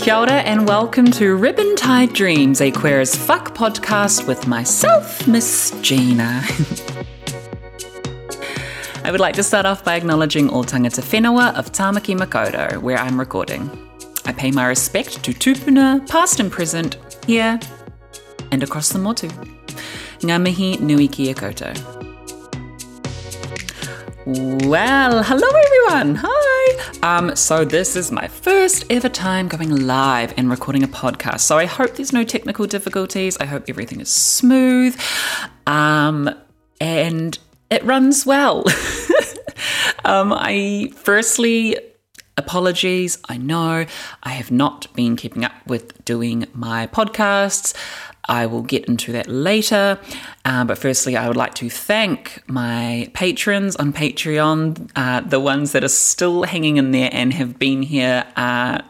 Kia ora and welcome to Ribbon Tied Dreams, a queer as fuck podcast with myself, Miss Gina. I would like to start off by acknowledging all tangata whenua of Tamaki Makaurau, where I'm recording. I pay my respect to tupuna, past and present, here and across the motu. Ngā mihi nui kia koutou. Well, hello everyone. Hi. Um, so this is my first ever time going live and recording a podcast. So I hope there's no technical difficulties. I hope everything is smooth. Um, and it runs well. um, I firstly apologies. I know I have not been keeping up with doing my podcasts. I will get into that later. Uh, but firstly, I would like to thank my patrons on Patreon, uh, the ones that are still hanging in there and have been here. Uh,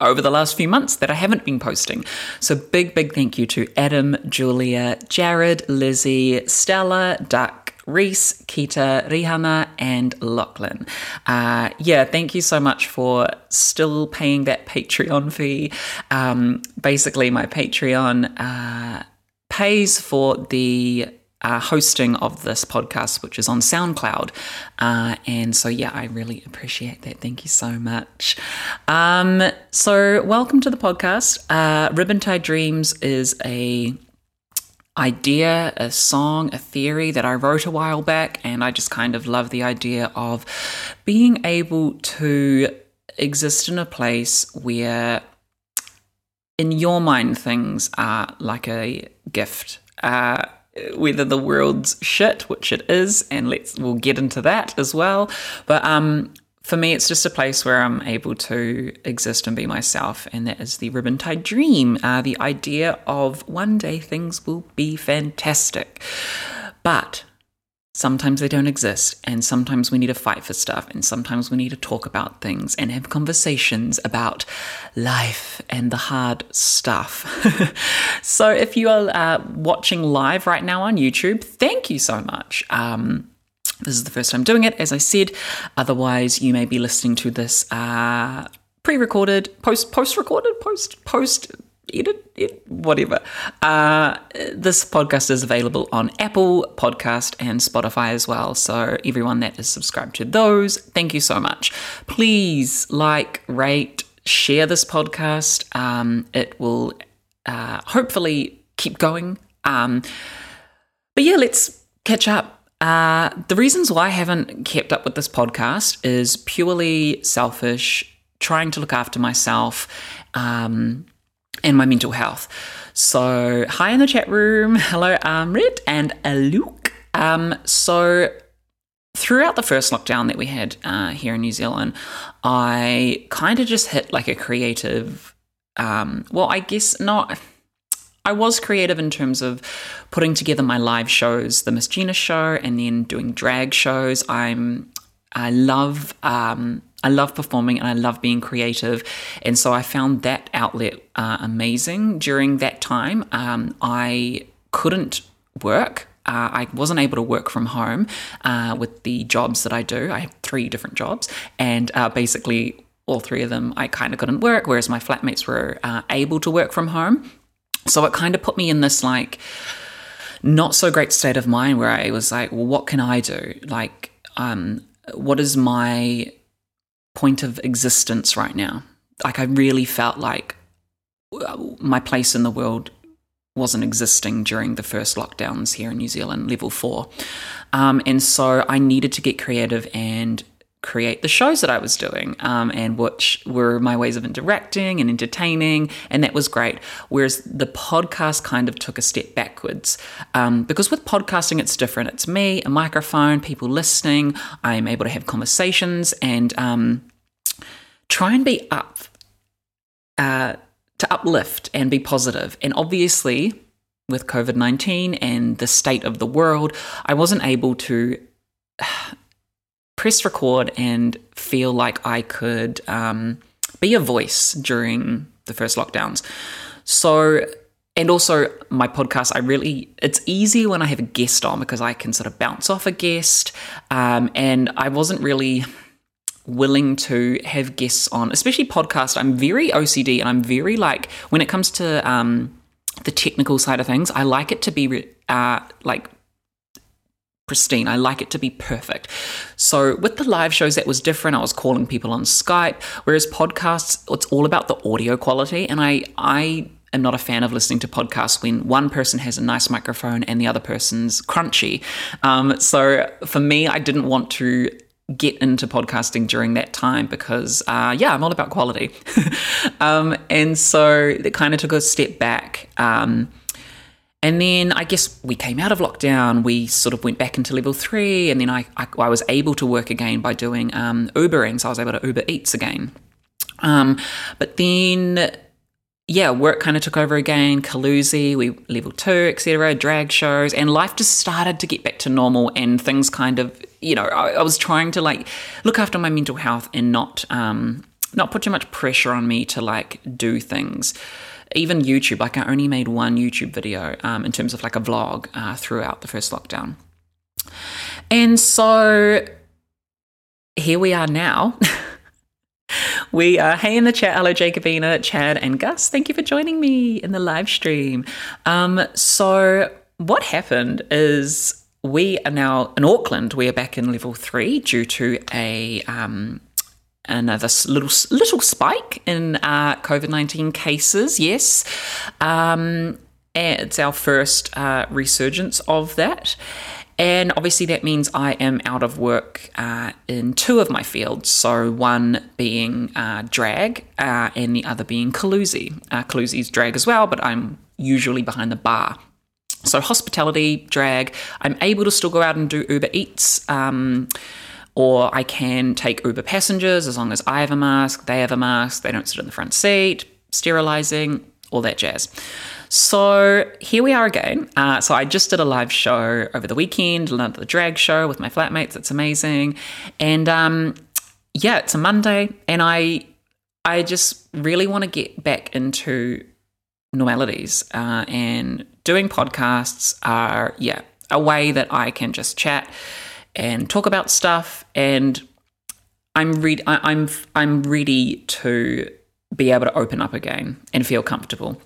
over the last few months that I haven't been posting. So, big, big thank you to Adam, Julia, Jared, Lizzie, Stella, Duck, Reese, Kita, Rihanna, and Lachlan. Uh, yeah, thank you so much for still paying that Patreon fee. Um, basically, my Patreon uh, pays for the uh, hosting of this podcast, which is on SoundCloud. Uh, and so, yeah, I really appreciate that. Thank you so much. Um, so, welcome to the podcast. Uh, Ribbon Tie Dreams is a idea, a song, a theory that I wrote a while back, and I just kind of love the idea of being able to exist in a place where, in your mind, things are like a gift. Uh, whether the world's shit, which it is, and let's we'll get into that as well. But um, for me, it's just a place where I'm able to exist and be myself, and that is the ribbon tied dream. Uh, the idea of one day things will be fantastic. But sometimes they don't exist, and sometimes we need to fight for stuff, and sometimes we need to talk about things and have conversations about life and the hard stuff. so, if you are uh, watching live right now on YouTube, thank you so much. Um, this is the first time doing it, as I said. Otherwise, you may be listening to this uh, pre-recorded, post post-recorded, post post edit, edit whatever. Uh, this podcast is available on Apple Podcast and Spotify as well. So everyone that is subscribed to those, thank you so much. Please like, rate, share this podcast. Um, it will uh, hopefully keep going. Um, but yeah, let's catch up uh, the reasons why I haven't kept up with this podcast is purely selfish, trying to look after myself um, and my mental health. So, hi in the chat room. Hello, Amrit and Luke. Um, so, throughout the first lockdown that we had uh, here in New Zealand, I kind of just hit like a creative, um, well, I guess not I was creative in terms of putting together my live shows, the Miss Gina show, and then doing drag shows. I'm I love um, I love performing and I love being creative, and so I found that outlet uh, amazing during that time. Um, I couldn't work. Uh, I wasn't able to work from home uh, with the jobs that I do. I have three different jobs, and uh, basically all three of them I kind of couldn't work, whereas my flatmates were uh, able to work from home. So it kind of put me in this like not so great state of mind where I was like, well, what can I do? Like, um, what is my point of existence right now? Like, I really felt like uh, my place in the world wasn't existing during the first lockdowns here in New Zealand, level four. Um, and so I needed to get creative and create the shows that I was doing, um, and which were my ways of interacting and entertaining, and that was great. Whereas the podcast kind of took a step backwards um, because with podcasting it's different. It's me, a microphone, people listening. I'm able to have conversations and um, try and be up, uh, to uplift and be positive. And obviously, with COVID nineteen and the state of the world, I wasn't able to press record and feel like I could um, be a voice during the first lockdowns. So, and also my podcast, I really, it's easy when I have a guest on because I can sort of bounce off a guest. Um, and I wasn't really willing to have guests on, especially podcast. I'm very OCD and I'm very like, when it comes to um, the technical side of things, I like it to be uh, like pristine. I like it to be perfect. So with the live shows, that was different. I was calling people on Skype, whereas podcasts, it's all about the audio quality. And I, I am not a fan of listening to podcasts when one person has a nice microphone and the other person's crunchy. Um, so for me, I didn't want to get into podcasting during that time because, uh, yeah, I'm all about quality. um, and so it kind of took a step back. Um, and then I guess we came out of lockdown. We sort of went back into level three, and then I, I, I was able to work again by doing um, Ubering. So I was able to Uber Eats again. Um, but then, yeah, work kind of took over again. Caluzzi, we level two, etc. Drag shows, and life just started to get back to normal, and things kind of, you know, I, I was trying to like look after my mental health and not um, not put too much pressure on me to like do things even YouTube, like I only made one YouTube video um, in terms of like a vlog uh, throughout the first lockdown. And so here we are now. we are, hey in the chat, hello Jacobina, Chad, and Gus. Thank you for joining me in the live stream. Um, so, what happened is we are now in Auckland, we are back in level three due to a um, another little little spike in uh, COVID nineteen cases. Yes, um, it's our first uh, resurgence of that. And obviously, that means I am out of work uh, in two of my fields. So, one being uh, drag uh, and the other being Caluzzi. Uh, Caluzzi's drag as well, but I'm usually behind the bar. So, hospitality, drag, I'm able to still go out and do Uber Eats. Um, or I can take Uber passengers as long as I have a mask, they have a mask, they don't sit in the front seat, sterilizing, all that jazz. So here we are again. Uh, so I just did a live show over the weekend, another drag show with my flatmates. It's amazing, and um, yeah, it's a Monday, and I I just really want to get back into normalities uh, and doing podcasts are yeah a way that I can just chat and talk about stuff. And I'm ready. I'm I'm ready to be able to open up again and feel comfortable.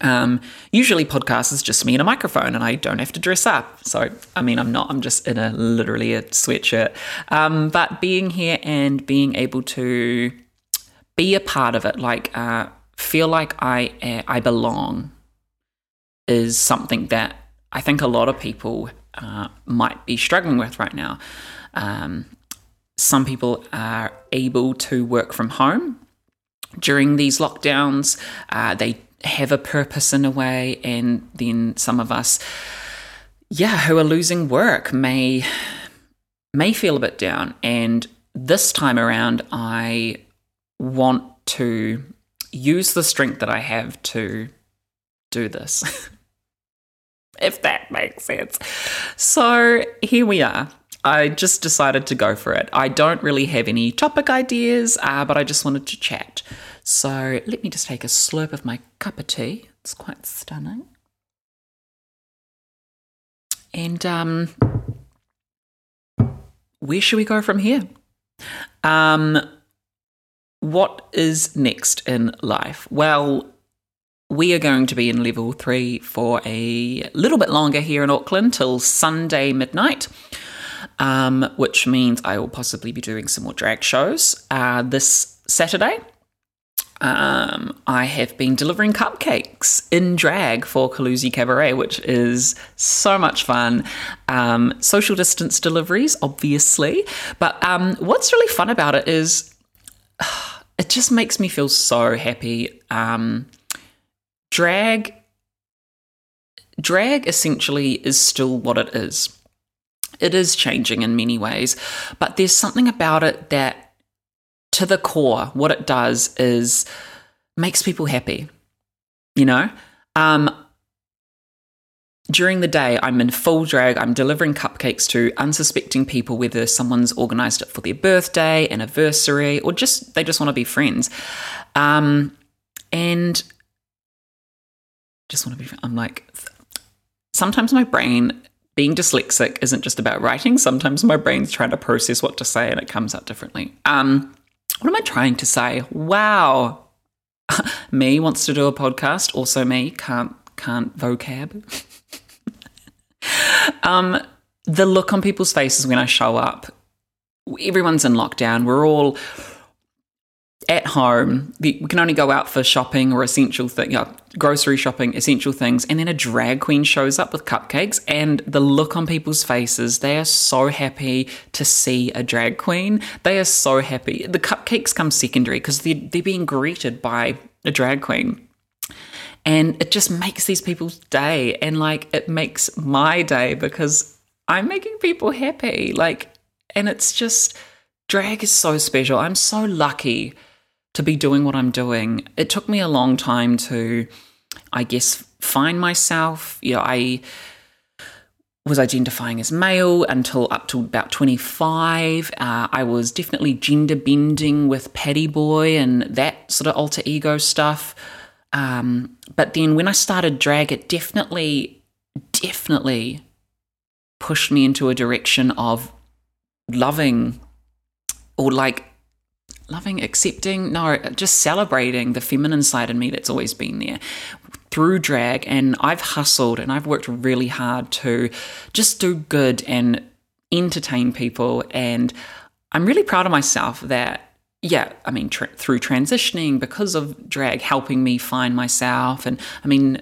Um, usually, podcasts is just me and a microphone, and I don't have to dress up. So, I mean, I'm not. I'm just in a literally a sweatshirt. Um, but being here and being able to be a part of it, like uh, feel like I uh, I belong, is something that I think a lot of people uh, might be struggling with right now. Um, some people are able to work from home during these lockdowns. Uh, they have a purpose in a way, and then some of us, yeah, who are losing work may may feel a bit down. And this time around, I want to use the strength that I have to do this. if that makes sense. So here we are. I just decided to go for it. I don't really have any topic ideas, uh, but I just wanted to chat. So let me just take a slurp of my cup of tea. It's quite stunning. And um, where should we go from here? Um, what is next in life? Well, we are going to be in level three for a little bit longer here in Auckland till Sunday midnight, um, which means I will possibly be doing some more drag shows uh, this Saturday. Um, I have been delivering cupcakes in drag for Caluzzi Cabaret, which is so much fun. Um, social distance deliveries, obviously. But um, what's really fun about it is it just makes me feel so happy. Drag drag essentially is still what it is. It is changing in many ways, but there's something about it that to the core what it does is makes people happy. You know? Um during the day, I'm in full drag. I'm delivering cupcakes to unsuspecting people, whether someone's organized it for their birthday, anniversary, or just they just want to be friends. Um, and just want to be. I'm like, sometimes my brain being dyslexic isn't just about writing. Sometimes my brain's trying to process what to say and it comes out differently. Um, what am I trying to say? Wow. me wants to do a podcast. Also me can't can't vocab. um, the look on people's faces when I show up. Everyone's in lockdown. We're all at home, we can only go out for shopping or essential thing, you know, grocery shopping, essential things, and then a drag queen shows up with cupcakes, and the look on people's faces, they are so happy to see a drag queen. They are so happy. The cupcakes come secondary because they're, they're being greeted by a drag queen. And it just makes these people's day, and like it makes my day because I'm making people happy. Like, and it's just drag is so special. I'm so lucky to be doing what I'm doing. It took me a long time to, I guess, find myself. You know, I was identifying as male until up to about 25. Uh, I was definitely gender bending with Paddy Boy and that sort of alter ego stuff. Um, but then when I started drag, it definitely, definitely pushed me into a direction of loving or like loving, accepting, no, just celebrating the feminine side in me that's always been there through drag. And I've hustled and I've worked really hard to just do good and entertain people. And I'm really proud of myself that. Yeah, I mean, through transitioning because of drag helping me find myself. And I mean,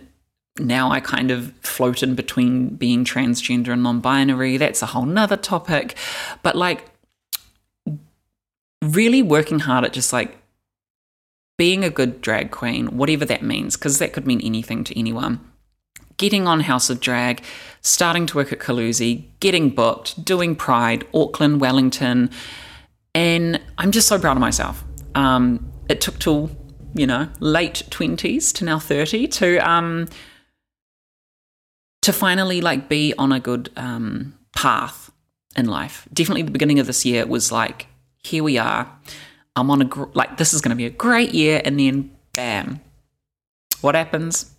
now I kind of float in between being transgender and non binary. That's a whole nother topic. But like, really working hard at just like being a good drag queen, whatever that means, because that could mean anything to anyone. Getting on House of Drag, starting to work at Caluzzi, getting booked, doing Pride, Auckland, Wellington, and I'm just so proud of myself. Um, it took till you know late twenties to now thirty to um, to finally like be on a good um, path in life. Definitely, the beginning of this year was like here we are. I'm on a, gr- like, this is going to be a great year. And then, bam, what happens?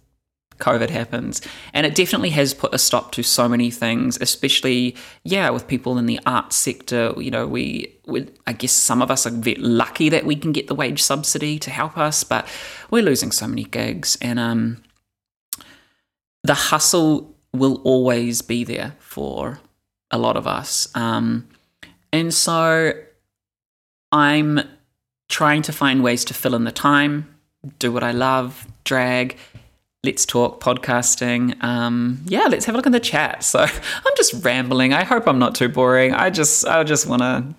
COVID happens. And it definitely has put a stop to so many things, especially, yeah, with people in the arts sector. You know, we, we I guess some of us are lucky that we can get the wage subsidy to help us, but we're losing so many gigs. And um, the hustle will always be there for a lot of us. Um, and so I'm trying to find ways to fill in the time, do what I love, drag, let's talk podcasting. Um, yeah, let's have a look in the chat. So I'm just rambling. I hope I'm not too boring. I just I just want to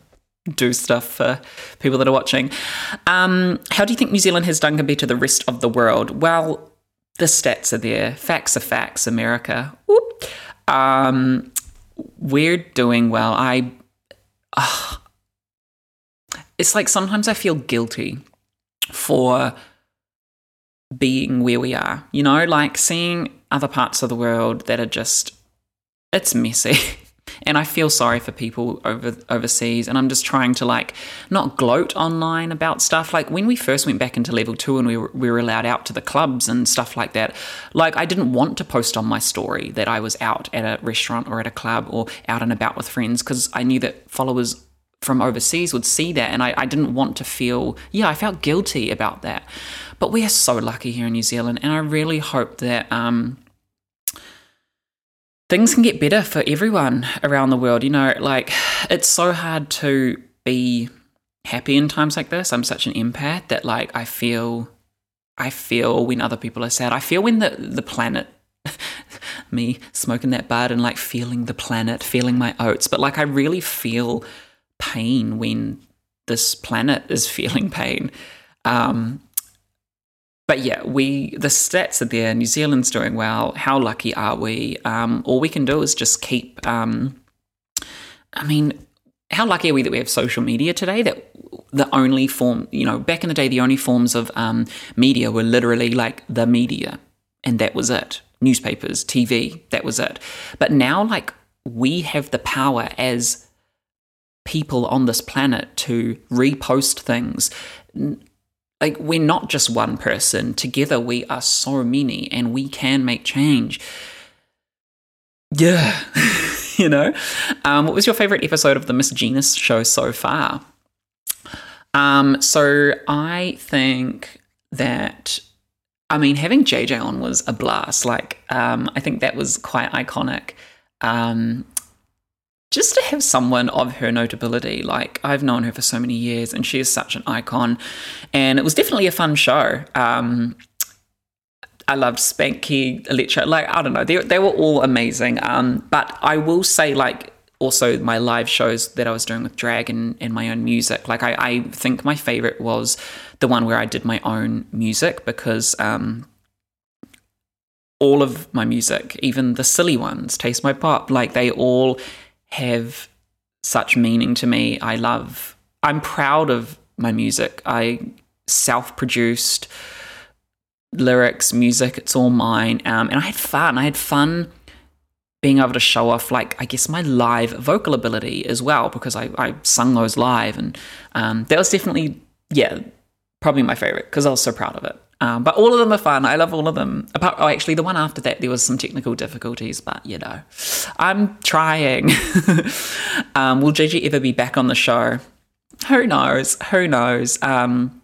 do stuff for people that are watching. Um, how do you think New Zealand has done compared to the rest of the world? Well, the stats are there. Facts are facts. America. Um, we're doing well. I. Uh, it's like sometimes I feel guilty for being where we are, you know, like seeing other parts of the world that are just, it's messy. and I feel sorry for people over overseas. And I'm just trying to like not gloat online about stuff. Like when we first went back into level two and we were, we were allowed out to the clubs and stuff like that, like I didn't want to post on my story that I was out at a restaurant or at a club or out and about with friends because I knew that followers from overseas would see that and I, I, didn't want to feel yeah i felt guilty about that. But we are so lucky here in new zealand and i really hope that um, things can get better for everyone around the world. You know like it's so hard to be happy in times like this. I'm such an empath that like i feel i feel when other people are sad. I feel when the the planet me smoking that bud and like feeling the planet feeling my oats. But like i really feel pain when this planet is feeling pain. Um, but yeah, we the stats are there. New Zealand's doing well. How lucky are we? Um, all we can do is just keep. Um, I mean, how lucky are we that we have social media today? That the only form, you know, back in the day, the only forms of um, media were literally like the media, and that was it. Newspapers, TV, that was it. But now, like, we have the power as people on this planet to repost things. Like, we're not just one person. Together, we are so many and we can make change. Yeah. you know? Um, what was your favorite episode of the Miss Gina show so far? Um, so I think that I mean, having JJ on was a blast. Like, um, I think that was quite iconic. Um, just to have someone of her notability, like I've known her for so many years, and she is such an icon, and it was definitely a fun show. Um, I loved Spanky, Electra, like I don't know, they they were all amazing. Um, but I will say, like also my live shows that I was doing with drag and, and my own music. Like I, I think my favorite was the one where I did my own music because um, all of my music, even the silly ones, Taste My Pop, like they all have such meaning to me. I love, I'm proud of my music. I self produced lyrics, music, it's all mine. Um, and I had fun. I had fun being able to show off like I guess my live vocal ability as well because I, I sung those live and um, that was definitely yeah probably my favorite because I was so proud of it. Um, but all of them are fun. I love all of them. Apart, oh, actually, the one after that, there was some technical difficulties, but you know, I'm trying. um, will Gigi ever be back on the show? Who knows? Who knows? Um,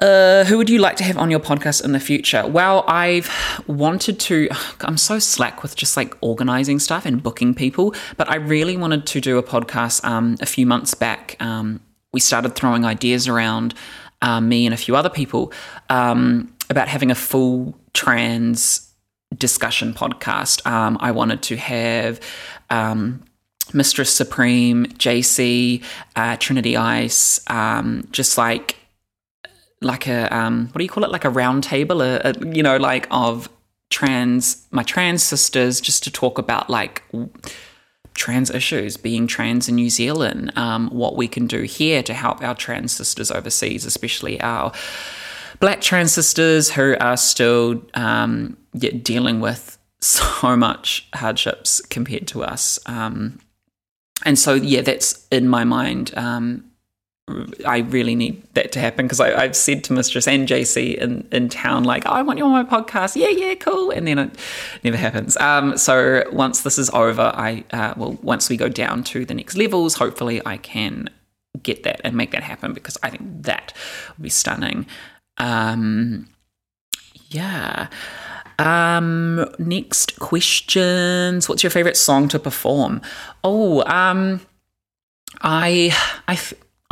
uh, who would you like to have on your podcast in the future? Well, I've wanted to. I'm so slack with just like organizing stuff and booking people, but I really wanted to do a podcast um, a few months back. Um, we started throwing ideas around, um, me and a few other people, um, about having a full trans discussion podcast. Um, I wanted to have. Um, Mistress Supreme, JC, uh, Trinity Ice, just like like a um, what do you call it? Like a round table, a, a, you know, like of trans my trans sisters, just to talk about like trans issues, being trans in New Zealand, um, what we can do here to help our trans sisters overseas, especially our black trans sisters who are still um, dealing with so much hardships compared to us. Um, and so, yeah, that's in my mind. I really need that to happen because I've said to Mistress and JC in, in town, like, oh, I want you on my podcast. Yeah, yeah, cool. And then it never happens. Um, so once this is over, I, uh, well, once we go down to the next levels, hopefully I can get that and make that happen because I think that would be stunning. Um, yeah. Um, next questions. What's your favorite song to perform? Oh, um, I, I,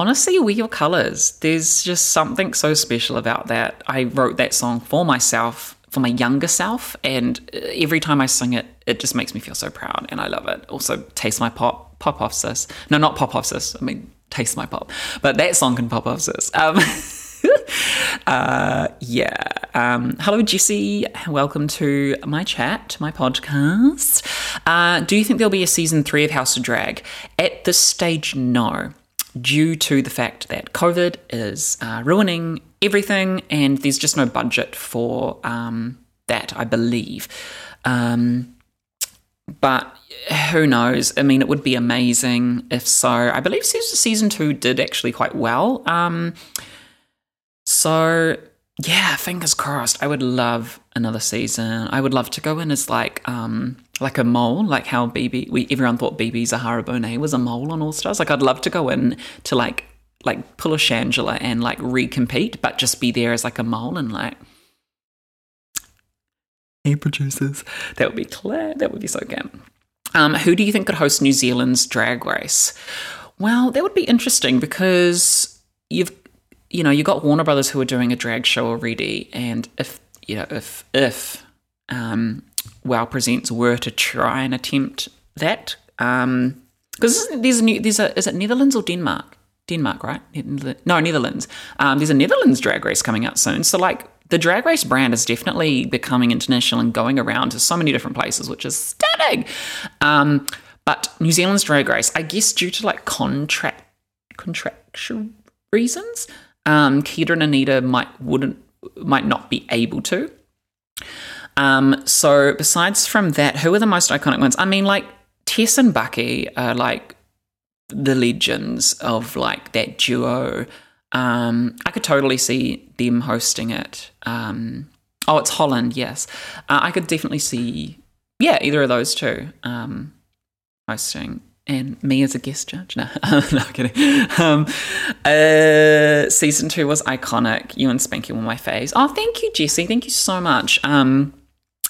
honestly, We Your Colors. There's just something so special about that. I wrote that song for myself, for my younger self, and every time I sing it, it just makes me feel so proud, and I love it. Also, Taste My Pop, Pop Off Sis. No, not Pop Off Sis. I mean, Taste My Pop. But that song can pop off sis. Um, uh, yeah. Um, hello, Jesse. Welcome to my chat, my podcast. Uh, do you think there'll be a season three of House of Drag? At this stage, no due to the fact that COVID is uh, ruining everything and there's just no budget for um, that, I believe. Um, but who knows? I mean, it would be amazing if so. I believe season two did actually quite well. Um, so yeah, fingers crossed. I would love another season. I would love to go in as like um like a mole, like how BeBe we everyone thought BeBe Zahara Benet was a mole on All Stars. Like I'd love to go in to like like pull a Shangela and like recompete, but just be there as like a mole and like Hey producers. That would be clear. That would be so good. Um, who do you think could host New Zealand's drag race? Well, that would be interesting because you've you know, you got Warner Brothers who are doing a drag show already, and if you know, if if um, Wow Presents were to try and attempt that, because um, there's a new, there's a is it Netherlands or Denmark? Denmark, right? No, Netherlands. Um, there's a Netherlands drag race coming out soon. So like the drag race brand is definitely becoming international and going around to so many different places, which is stunning. Um, but New Zealand's drag race, I guess, due to like contract contractual reasons, um, Kita and Anita might wouldn't might not be able to. Um, so besides from that, who are the most iconic ones? I mean, like Tess and Bucky are like the legends of like that duo. Um, I could totally see them hosting it. Um, oh, it's Holland, yes. Uh, I could definitely see yeah, either of those two um, hosting and me as a guest judge. No, no kidding. Um, uh, season two was iconic. You and Spanky were my faves. Oh, thank you, Jesse. Thank you so much. Um,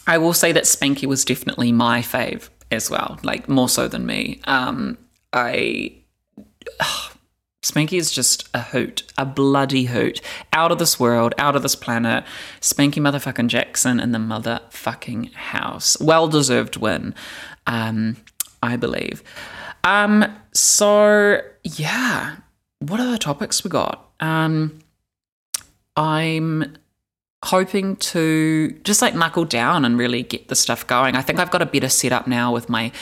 I will say that Spanky was definitely my fave as well, like more so than me. Um, I. Spanky is just a hoot, a bloody hoot. Out of this world, out of this planet. Spanky motherfucking Jackson in the motherfucking house. Well deserved win, um, I believe. Um, so yeah, what are the topics we got? Um, I'm hoping to just like knuckle down and really get the stuff going. I think I've got a better setup now with my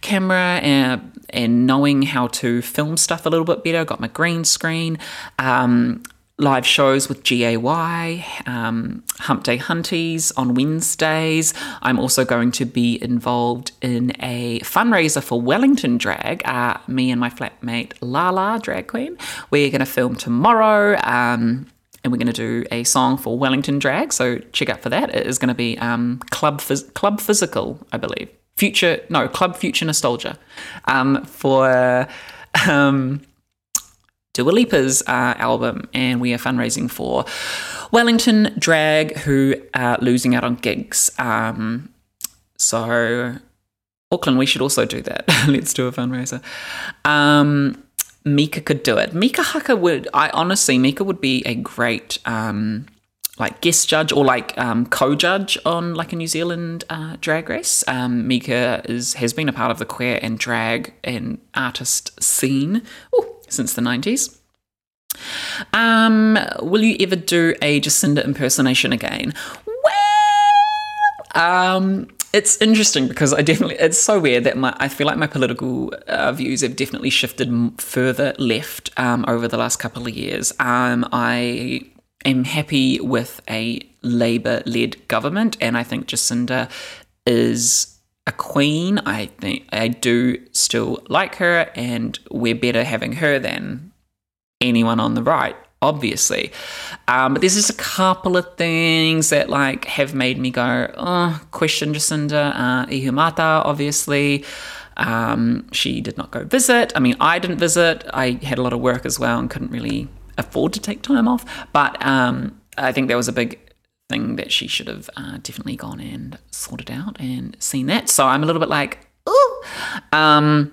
camera and, and knowing how to film stuff a little bit better. Got my green screen. Um, live shows with GAY, um, Hump Day Hunties on Wednesdays. I'm also going to be involved in a fundraiser for Wellington Drag. Uh, me and my flatmate Lala, drag queen. We're going to film tomorrow. Um, and we're going to do a song for Wellington Drag, so check out for that. It is going to be um, Club Phys- Club Physical, I believe. Future, no, Club Future Nostalgia um, for um, Dua Lipa's uh, album, and we are fundraising for Wellington Drag, who are losing out on gigs. Um, so, Auckland, we should also do that. Let's do a fundraiser. Um, Mika could do it. Mika Haka would, I honestly, Mika would be a great um, like guest judge or like um, co-judge on like a New Zealand uh, drag race. Um, Mika is has been a part of the queer and drag and artist scene. Since the 90s. Um, will you ever do a Jacinda impersonation again? Well, um, it's interesting because I definitely it's so weird that my I feel like my political uh, views have definitely shifted further left um, over the last couple of years. Um, I am happy with a Labour-led government, and I think Jacinda is a queen. I think I do still like her, and we're better having her than anyone on the right, obviously. Um, but there's just a couple of things that like have made me go, oh, question Jacinda uh, Ihumātao, obviously. Um, she did not go visit. I mean, I didn't visit. I had a lot of work as well and couldn't really afford to take time off. But um, I think there was a big thing that she should have uh, definitely gone and sorted out and seen that. So I'm a little bit like, ooh. Um,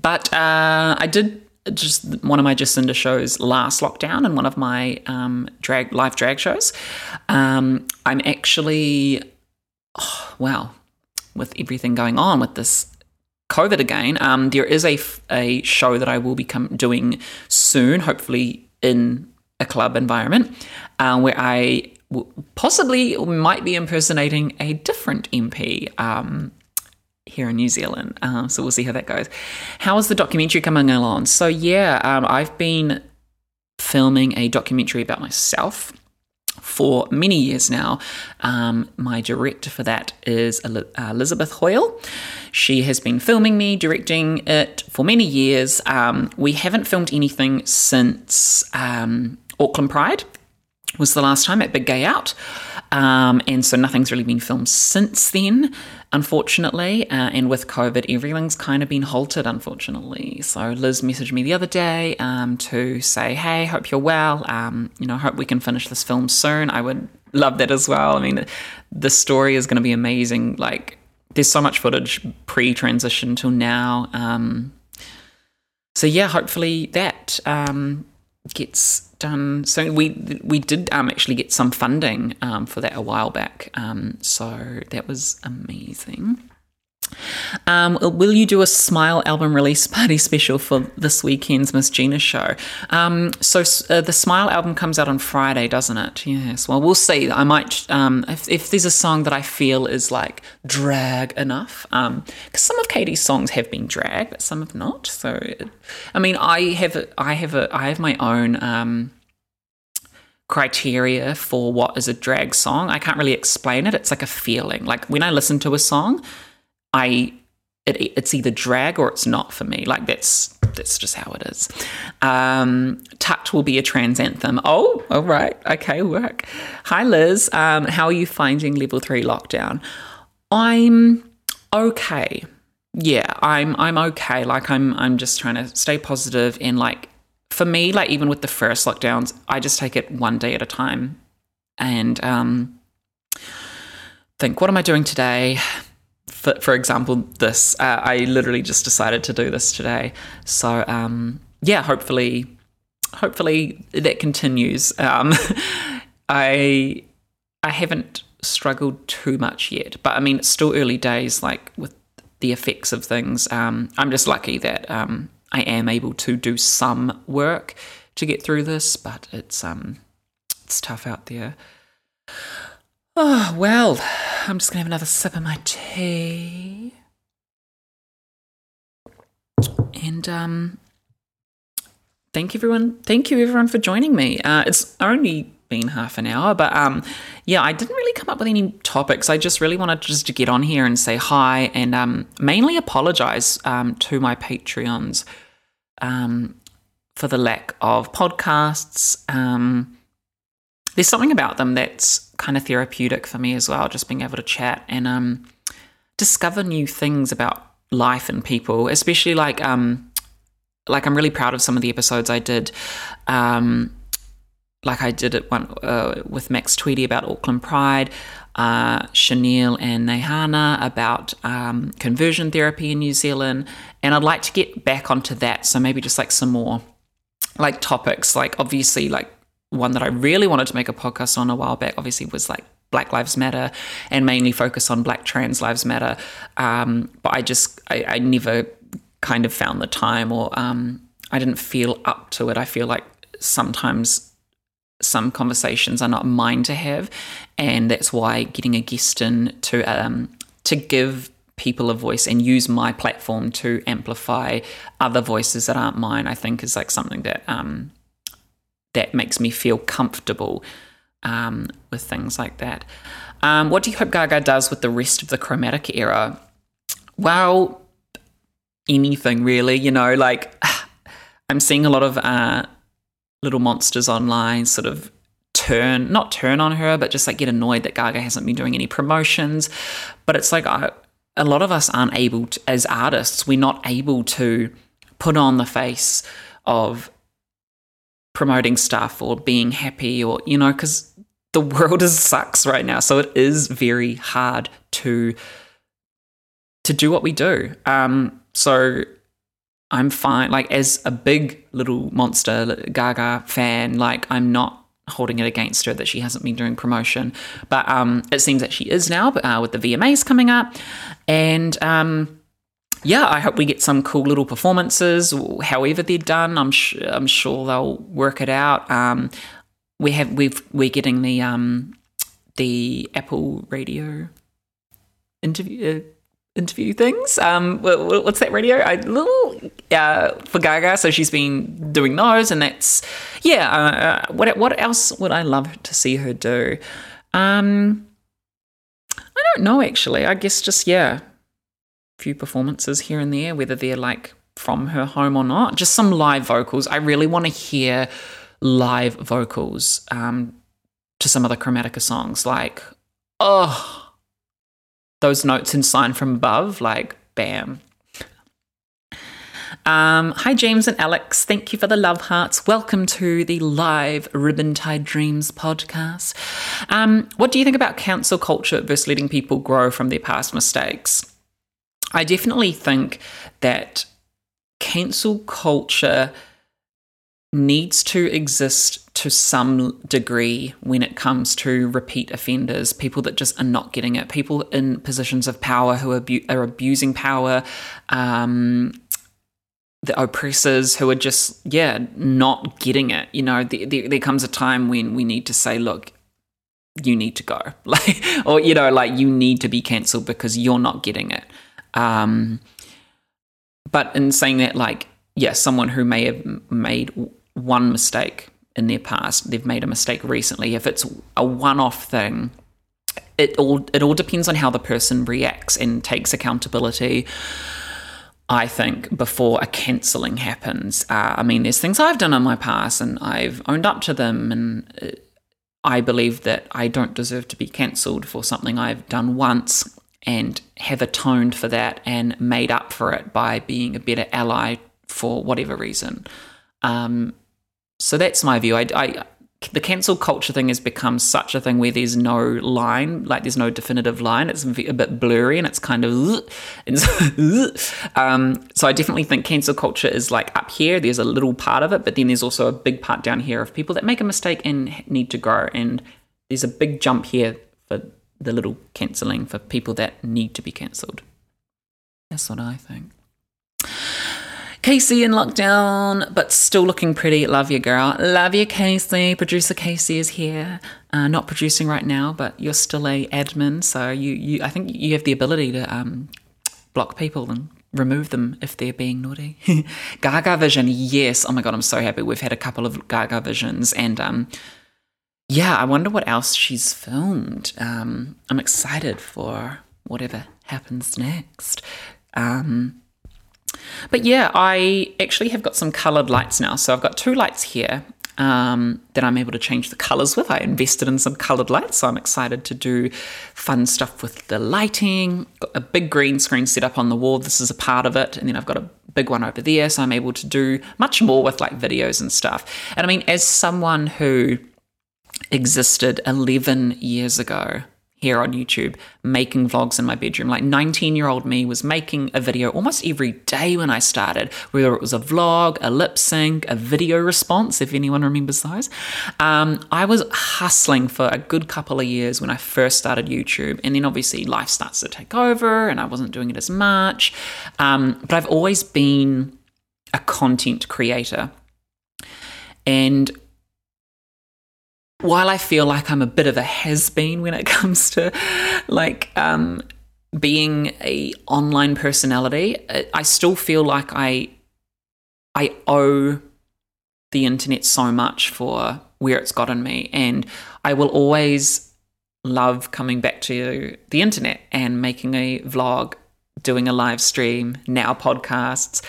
but uh, I did just one of my Jacinda shows last lockdown and one of my um, drag live drag shows. Um, I'm actually, oh, wow, with everything going on with this COVID again, um, there is a, a show that I will be doing soon, hopefully in a club environment, uh, where I possibly might be impersonating a different MP um, here in New Zealand. Um, so we'll see how that goes. How is the documentary coming along? So, yeah, um, I've been filming a documentary about myself for many years now. Um, my director for that is Elizabeth Hoyle. She has been filming me, directing it for many years. Um, we haven't filmed anything since um, Auckland Pride was the last time at Big Gay Out. Um, and so nothing's really been filmed since then, unfortunately. Uh, and with COVID, everything's kind of been halted, unfortunately. So Liz messaged me the other day um, to say, hey, hope you're well. Um, you know, hope we can finish this film soon. I would love that as well. I mean, the story is going to be amazing. Like, there's so much footage pre transition till now. Um, so yeah, hopefully that um, gets done. So we we did um, actually get some funding um, for that a while back. Um, so that was amazing. Um, will you do a Smile album release party special for this weekend's Miss Gina show? Um, so uh, the Smile album comes out on Friday, doesn't it? Yes. Well, we'll see. I might, um, if, if, there's a song that I feel is like drag enough, because um, some of Katy's songs have been drag, but some have not. So, I mean, I have, I have a, I have my own um, criteria for what is a drag song. I can't really explain it. It's like a feeling. Like when I listen to a song I it, it's either drag or it's not for me. Like that's that's just how it is. Um, Tucked will be a trans anthem. Oh, all right, okay, work. Hi Liz, um, how are you finding level three lockdown? I'm okay. Yeah, I'm I'm okay. Like I'm I'm just trying to stay positive and like for me, like even with the first lockdowns, I just take it one day at a time and um think, what am I doing today? For, for example, this, uh, I literally just decided to do this today. So, um, yeah, hopefully, hopefully that continues. Um, I, I haven't struggled too much yet, but I mean, it's still early days, like with the effects of things. Um, I'm just lucky that um, I am able to do some work to get through this, but it's um, it's tough out there. Oh, well, I'm just going to have another sip of my tea. And um thank you everyone thank you everyone for joining me. Uh, it's only been half an hour, but um yeah, I didn't really come up with any topics. I just really wanted just to get on here and say hi and um mainly apologize um to my Patreons um for the lack of podcasts. Um there's something about them that's kind of therapeutic for me as well, just being able to chat and um, discover new things about life and people, especially like um, like I'm really proud of some of the episodes I did. Um, like I did it one uh, with Max Tweedie about Auckland Pride, uh, Chanel and Nehana about um, conversion therapy in New Zealand, and I'd like to get back onto that. So maybe just like some more like topics, like obviously like one that I really wanted to make a podcast on a while back, obviously, was like Black Lives Matter and mainly focus on Black Trans Lives Matter. Um, but I just, I, I, never kind of found the time or um, I didn't feel up to it. I feel like sometimes some conversations are not mine to have. And that's why getting a guest in to, um, to give people a voice and use my platform to amplify other voices that aren't mine, I think is like something that um, that makes me feel comfortable um, with things like that. Um, what do you hope Gaga does with the rest of the Chromatica era? Well, anything really, you know, like I'm seeing a lot of uh, little monsters online sort of turn, not turn on her, but just like get annoyed that Gaga hasn't been doing any promotions. But it's like I, a lot of us aren't able to, as artists, we're not able to put on the face of promoting stuff or being happy or you know because the world is sucks right now. So it is very hard to to do what we do. Um so i'm fine like as a big little monster gaga fan like i'm not holding it against her that she hasn't been doing promotion. But um it seems that she is now uh, with the vmas coming up. And um yeah, I hope we get some cool little performances. However they're done, I'm sh- I'm sure they'll work it out. Um, we have we've we're getting the um, the Apple Radio interview. Uh, interview things. Um, what's that radio? I little uh, for Gaga. So she's been doing those, and that's yeah. Uh, uh, what what else would I love to see her do? Um, I don't know actually. I guess just yeah, few performances here and there, whether they're like from her home or not. Just some live vocals. I really want to hear live vocals um, to some of the Chromatica songs. Like, oh, those notes in Sign from Above, like, bam. Um, hi, James and Alex. Thank you for the love hearts. Welcome to the live Ribbon Tied Dreams podcast. Um, what do you think about cancel culture versus letting people grow from their past mistakes? I definitely think that cancel culture needs to exist to some degree when it comes to repeat offenders, people that just are not getting it, people in positions of power who are, are abusing power, um, the oppressors who are just, yeah, not getting it. You know, there comes a time when we need to say, look, you need to go. Like, or, you know, like you need to be cancelled because you're not getting it. Um, but in saying that, like, yes, someone who may have made one mistake in their past, they've made a mistake recently. If it's a one-off thing, it all it all depends on how the person reacts and takes accountability. I think before a cancelling happens. Uh, I mean, there's things I've done in my past, and I've owned up to them, and uh, I believe that I don't deserve to be cancelled for something I've done once and have atoned for that and made up for it by being a better ally for whatever reason. Um, so that's my view. I, I, the cancel culture thing has become such a thing where there's no line, like there's no definitive line. It's a bit blurry and it's kind of. Um, so I definitely think cancel culture is like up here. There's a little part of it, but then there's also a big part down here of people that make a mistake and need to grow. And there's a big jump here for the little cancelling for people that need to be cancelled. That's what I think. Casey in lockdown, but still looking pretty. Love you, girl. Love you, Casey. Producer Casey is here. Uh, not producing right now, but you're still a admin, so you, you I think you have the ability to um, block people and remove them if they're being naughty. Gaga Vision, yes. Oh my god, I'm so happy. We've had a couple of Gaga Visions, and um, yeah, I wonder what else she's filmed. Um, I'm excited for whatever happens next. Um, but yeah, I actually have got some colored lights now. So I've got two lights here um, that I'm able to change the colors with. I invested in some colored lights, so I'm excited to do fun stuff with the lighting. Got a big green screen set up on the wall. This is a part of it, and then I've got a big one over there, so I'm able to do much more with like videos and stuff. And I mean, as someone who existed 11 years ago, here on YouTube making vlogs in my bedroom. Like 19 year old me was making a video almost every day when I started, whether it was a vlog, a lip sync, a video response, if anyone remembers those. Um, I was hustling for a good couple of years when I first started YouTube. And then obviously life starts to take over and I wasn't doing it as much. Um, but I've always been a content creator. And while I feel like I'm a bit of a has been when it comes to like um, being a online personality, I still feel like I I owe the internet so much for where it's gotten me, and I will always love coming back to the internet and making a vlog, doing a live stream, now podcasts,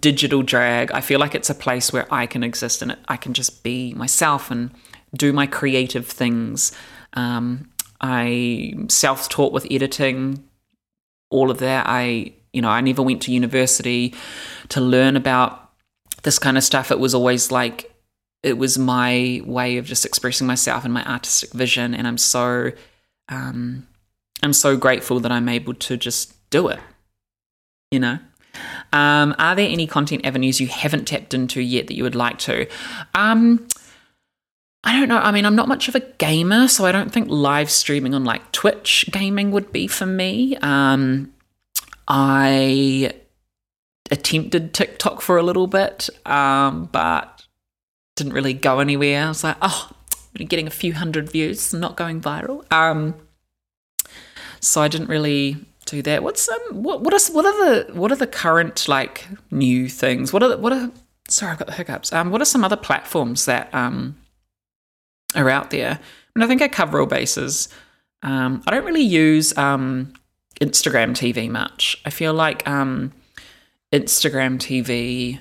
digital drag. I feel like it's a place where I can exist and I can just be myself and do my creative things. Um, I self taught with editing, all of that. I, you know, I never went to university to learn about this kind of stuff. It was always like, it was my way of just expressing myself and my artistic vision. And I'm so, um, I'm so grateful that I'm able to just do it, you know? Um, are there any content avenues you haven't tapped into yet that you would like to? Um, I don't know. I mean, I'm not much of a gamer, so I don't think live streaming on like Twitch gaming would be for me. Um, I attempted TikTok for a little bit, um, but didn't really go anywhere. I was like, oh, getting a few hundred views, not going viral. Um, so I didn't really do that. What's um, what what are what are the what are the current like new things? What are the, what are sorry, I've got the hiccups. Um, what are some other platforms that um are out there. And I think I cover all bases. Um, I don't really use um, Instagram TV much. I feel like um, Instagram TV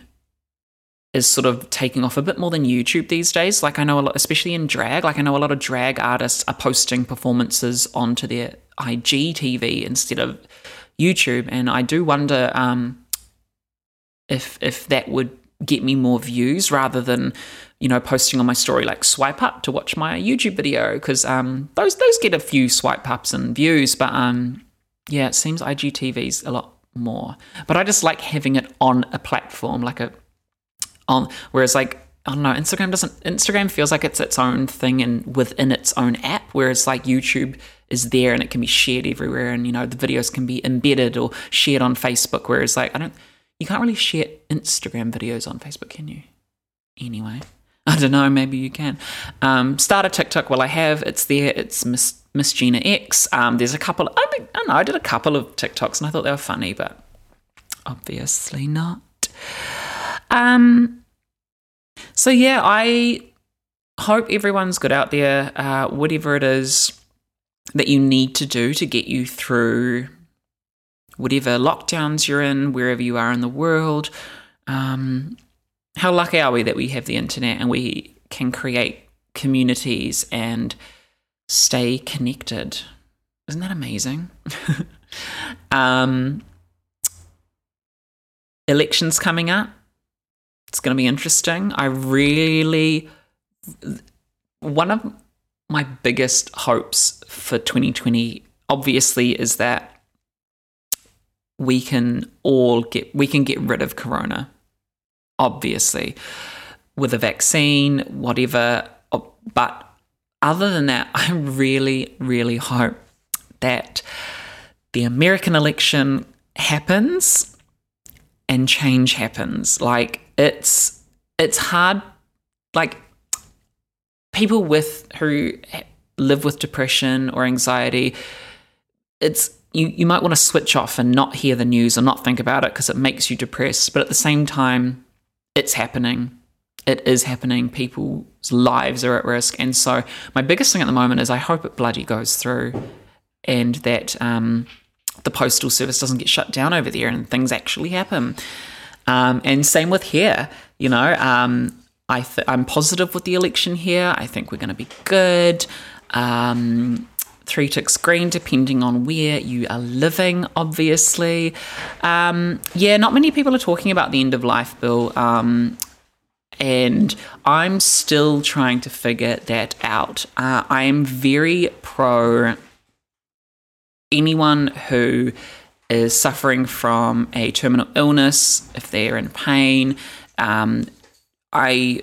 is sort of taking off a bit more than YouTube these days. Like I know a lot, especially in drag. Like I know a lot of drag artists are posting performances onto their IGTV instead of YouTube, and I do wonder um, if if that would get me more views rather than you know posting on my story like swipe up to watch my youtube video because um, those those get a few swipe ups and views but um, yeah it seems igtv's a lot more but i just like having it on a platform like a on whereas like I don't know. Instagram doesn't. Instagram feels like it's its own thing and within its own app, whereas like YouTube is there and it can be shared everywhere, and you know the videos can be embedded or shared on Facebook. Whereas like I don't, you can't really share Instagram videos on Facebook, can you? Anyway, I don't know. Maybe you can. Um, start a TikTok. Well, I have. It's there. It's Miss Miss Gina X. Um, there's a couple. I, mean, I don't know. I did a couple of TikToks and I thought they were funny, but obviously not. Um. So yeah, I hope everyone's good out there. Uh, whatever it is that you need to do to get you through whatever lockdowns you're in, wherever you are in the world. Um, how lucky are we that we have the internet and we can create communities and stay connected? Isn't that amazing? um, elections coming up. It's going to be interesting. I really, one of my biggest hopes for 2020, obviously, is that we can all get we can get rid of corona. Obviously, with a vaccine, whatever. Oh, but other than that, I really, really hope that the American election happens and change happens. Like it's it's hard like people with who live with depression or anxiety it's you, you might want to switch off and not hear the news or not think about it because it makes you depressed but at the same time it's happening it is happening people's lives are at risk and so my biggest thing at the moment is i hope it bloody goes through and that um, the postal service doesn't get shut down over there and things actually happen. Um, and same with here, you know. Um, I I'm positive with the election here. I think we're going to be good. Um, three ticks green, depending on where you are living, obviously. Um, yeah, not many people are talking about the end of life bill. Um, and I'm still trying to figure that out. Uh, I am very pro anyone who is suffering from a terminal illness, if they're in pain, um, I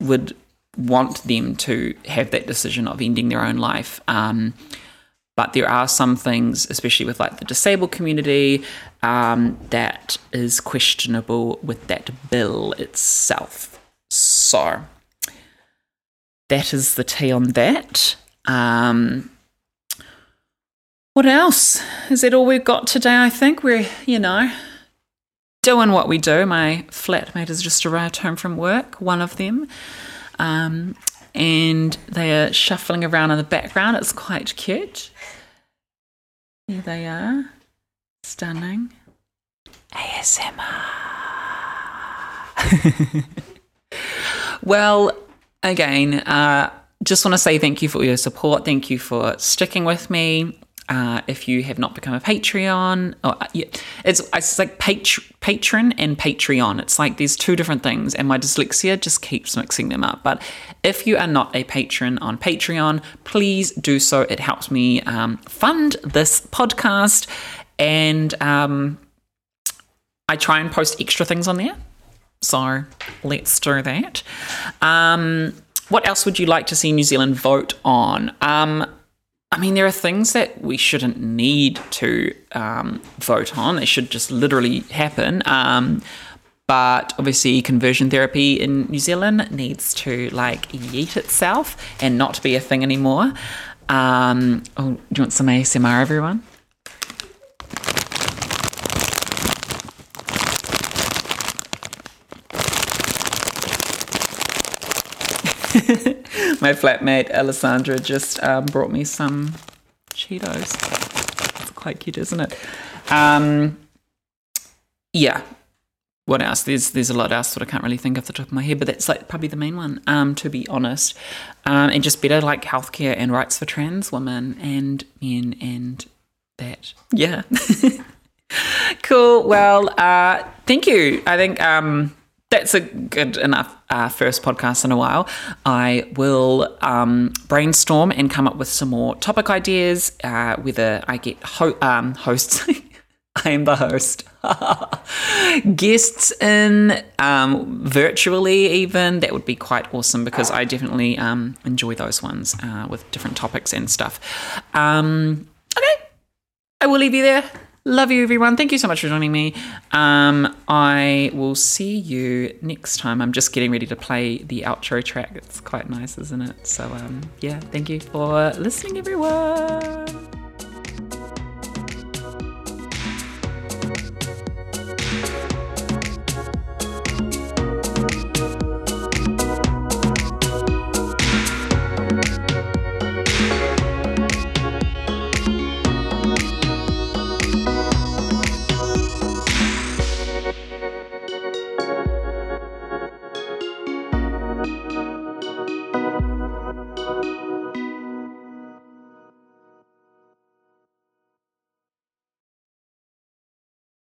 would want them to have that decision of ending their own life. Um, but there are some things, especially with like the disabled community, um, that is questionable with that bill itself. So that is the tea on that. Um, what else? Is that all we've got today? I think we're, you know, doing what we do. My flatmate has just arrived home from work, one of them. Um, and they are shuffling around in the background. It's quite cute. Here they are. Stunning. ASMR. well, again, uh, just want to say thank you for your support. Thank you for sticking with me. Uh, if you have not become a Patreon, or, uh, yeah, it's it's like pat- patron and Patreon. It's like there's two different things, and my dyslexia just keeps mixing them up. But if you are not a patron on Patreon, please do so. It helps me um, fund this podcast, and um, I try and post extra things on there. So let's do that. Um, what else would you like to see New Zealand vote on? I mean, there are things that we shouldn't need to um, vote on. They should just literally happen. Um, but obviously, conversion therapy in New Zealand needs to like yeet itself and not be a thing anymore. Um, oh, do you want some ASMR, everyone? My flatmate Alessandra just um, brought me some Cheetos. It's quite cute, isn't it? Um, yeah. What else? There's there's a lot else that I can't really think off the top of my head, but that's like probably the main one. Um, to be honest, um, and just better like healthcare and rights for trans women and men and that. Yeah. cool. Well, uh, thank you. I think um, that's a good enough uh, first podcast in a while. I will um, brainstorm and come up with some more topic ideas. Uh, whether I get ho- um, hosts, I am the host. Guests in um, virtually, even that would be quite awesome because I definitely um, enjoy those ones uh, with different topics and stuff. Um, okay, I will leave you there. Love you, everyone. Thank you so much for joining me. Um, I will see you next time. I'm just getting ready to play the outro track. It's quite nice, isn't it? So, um, yeah, thank you for listening, everyone.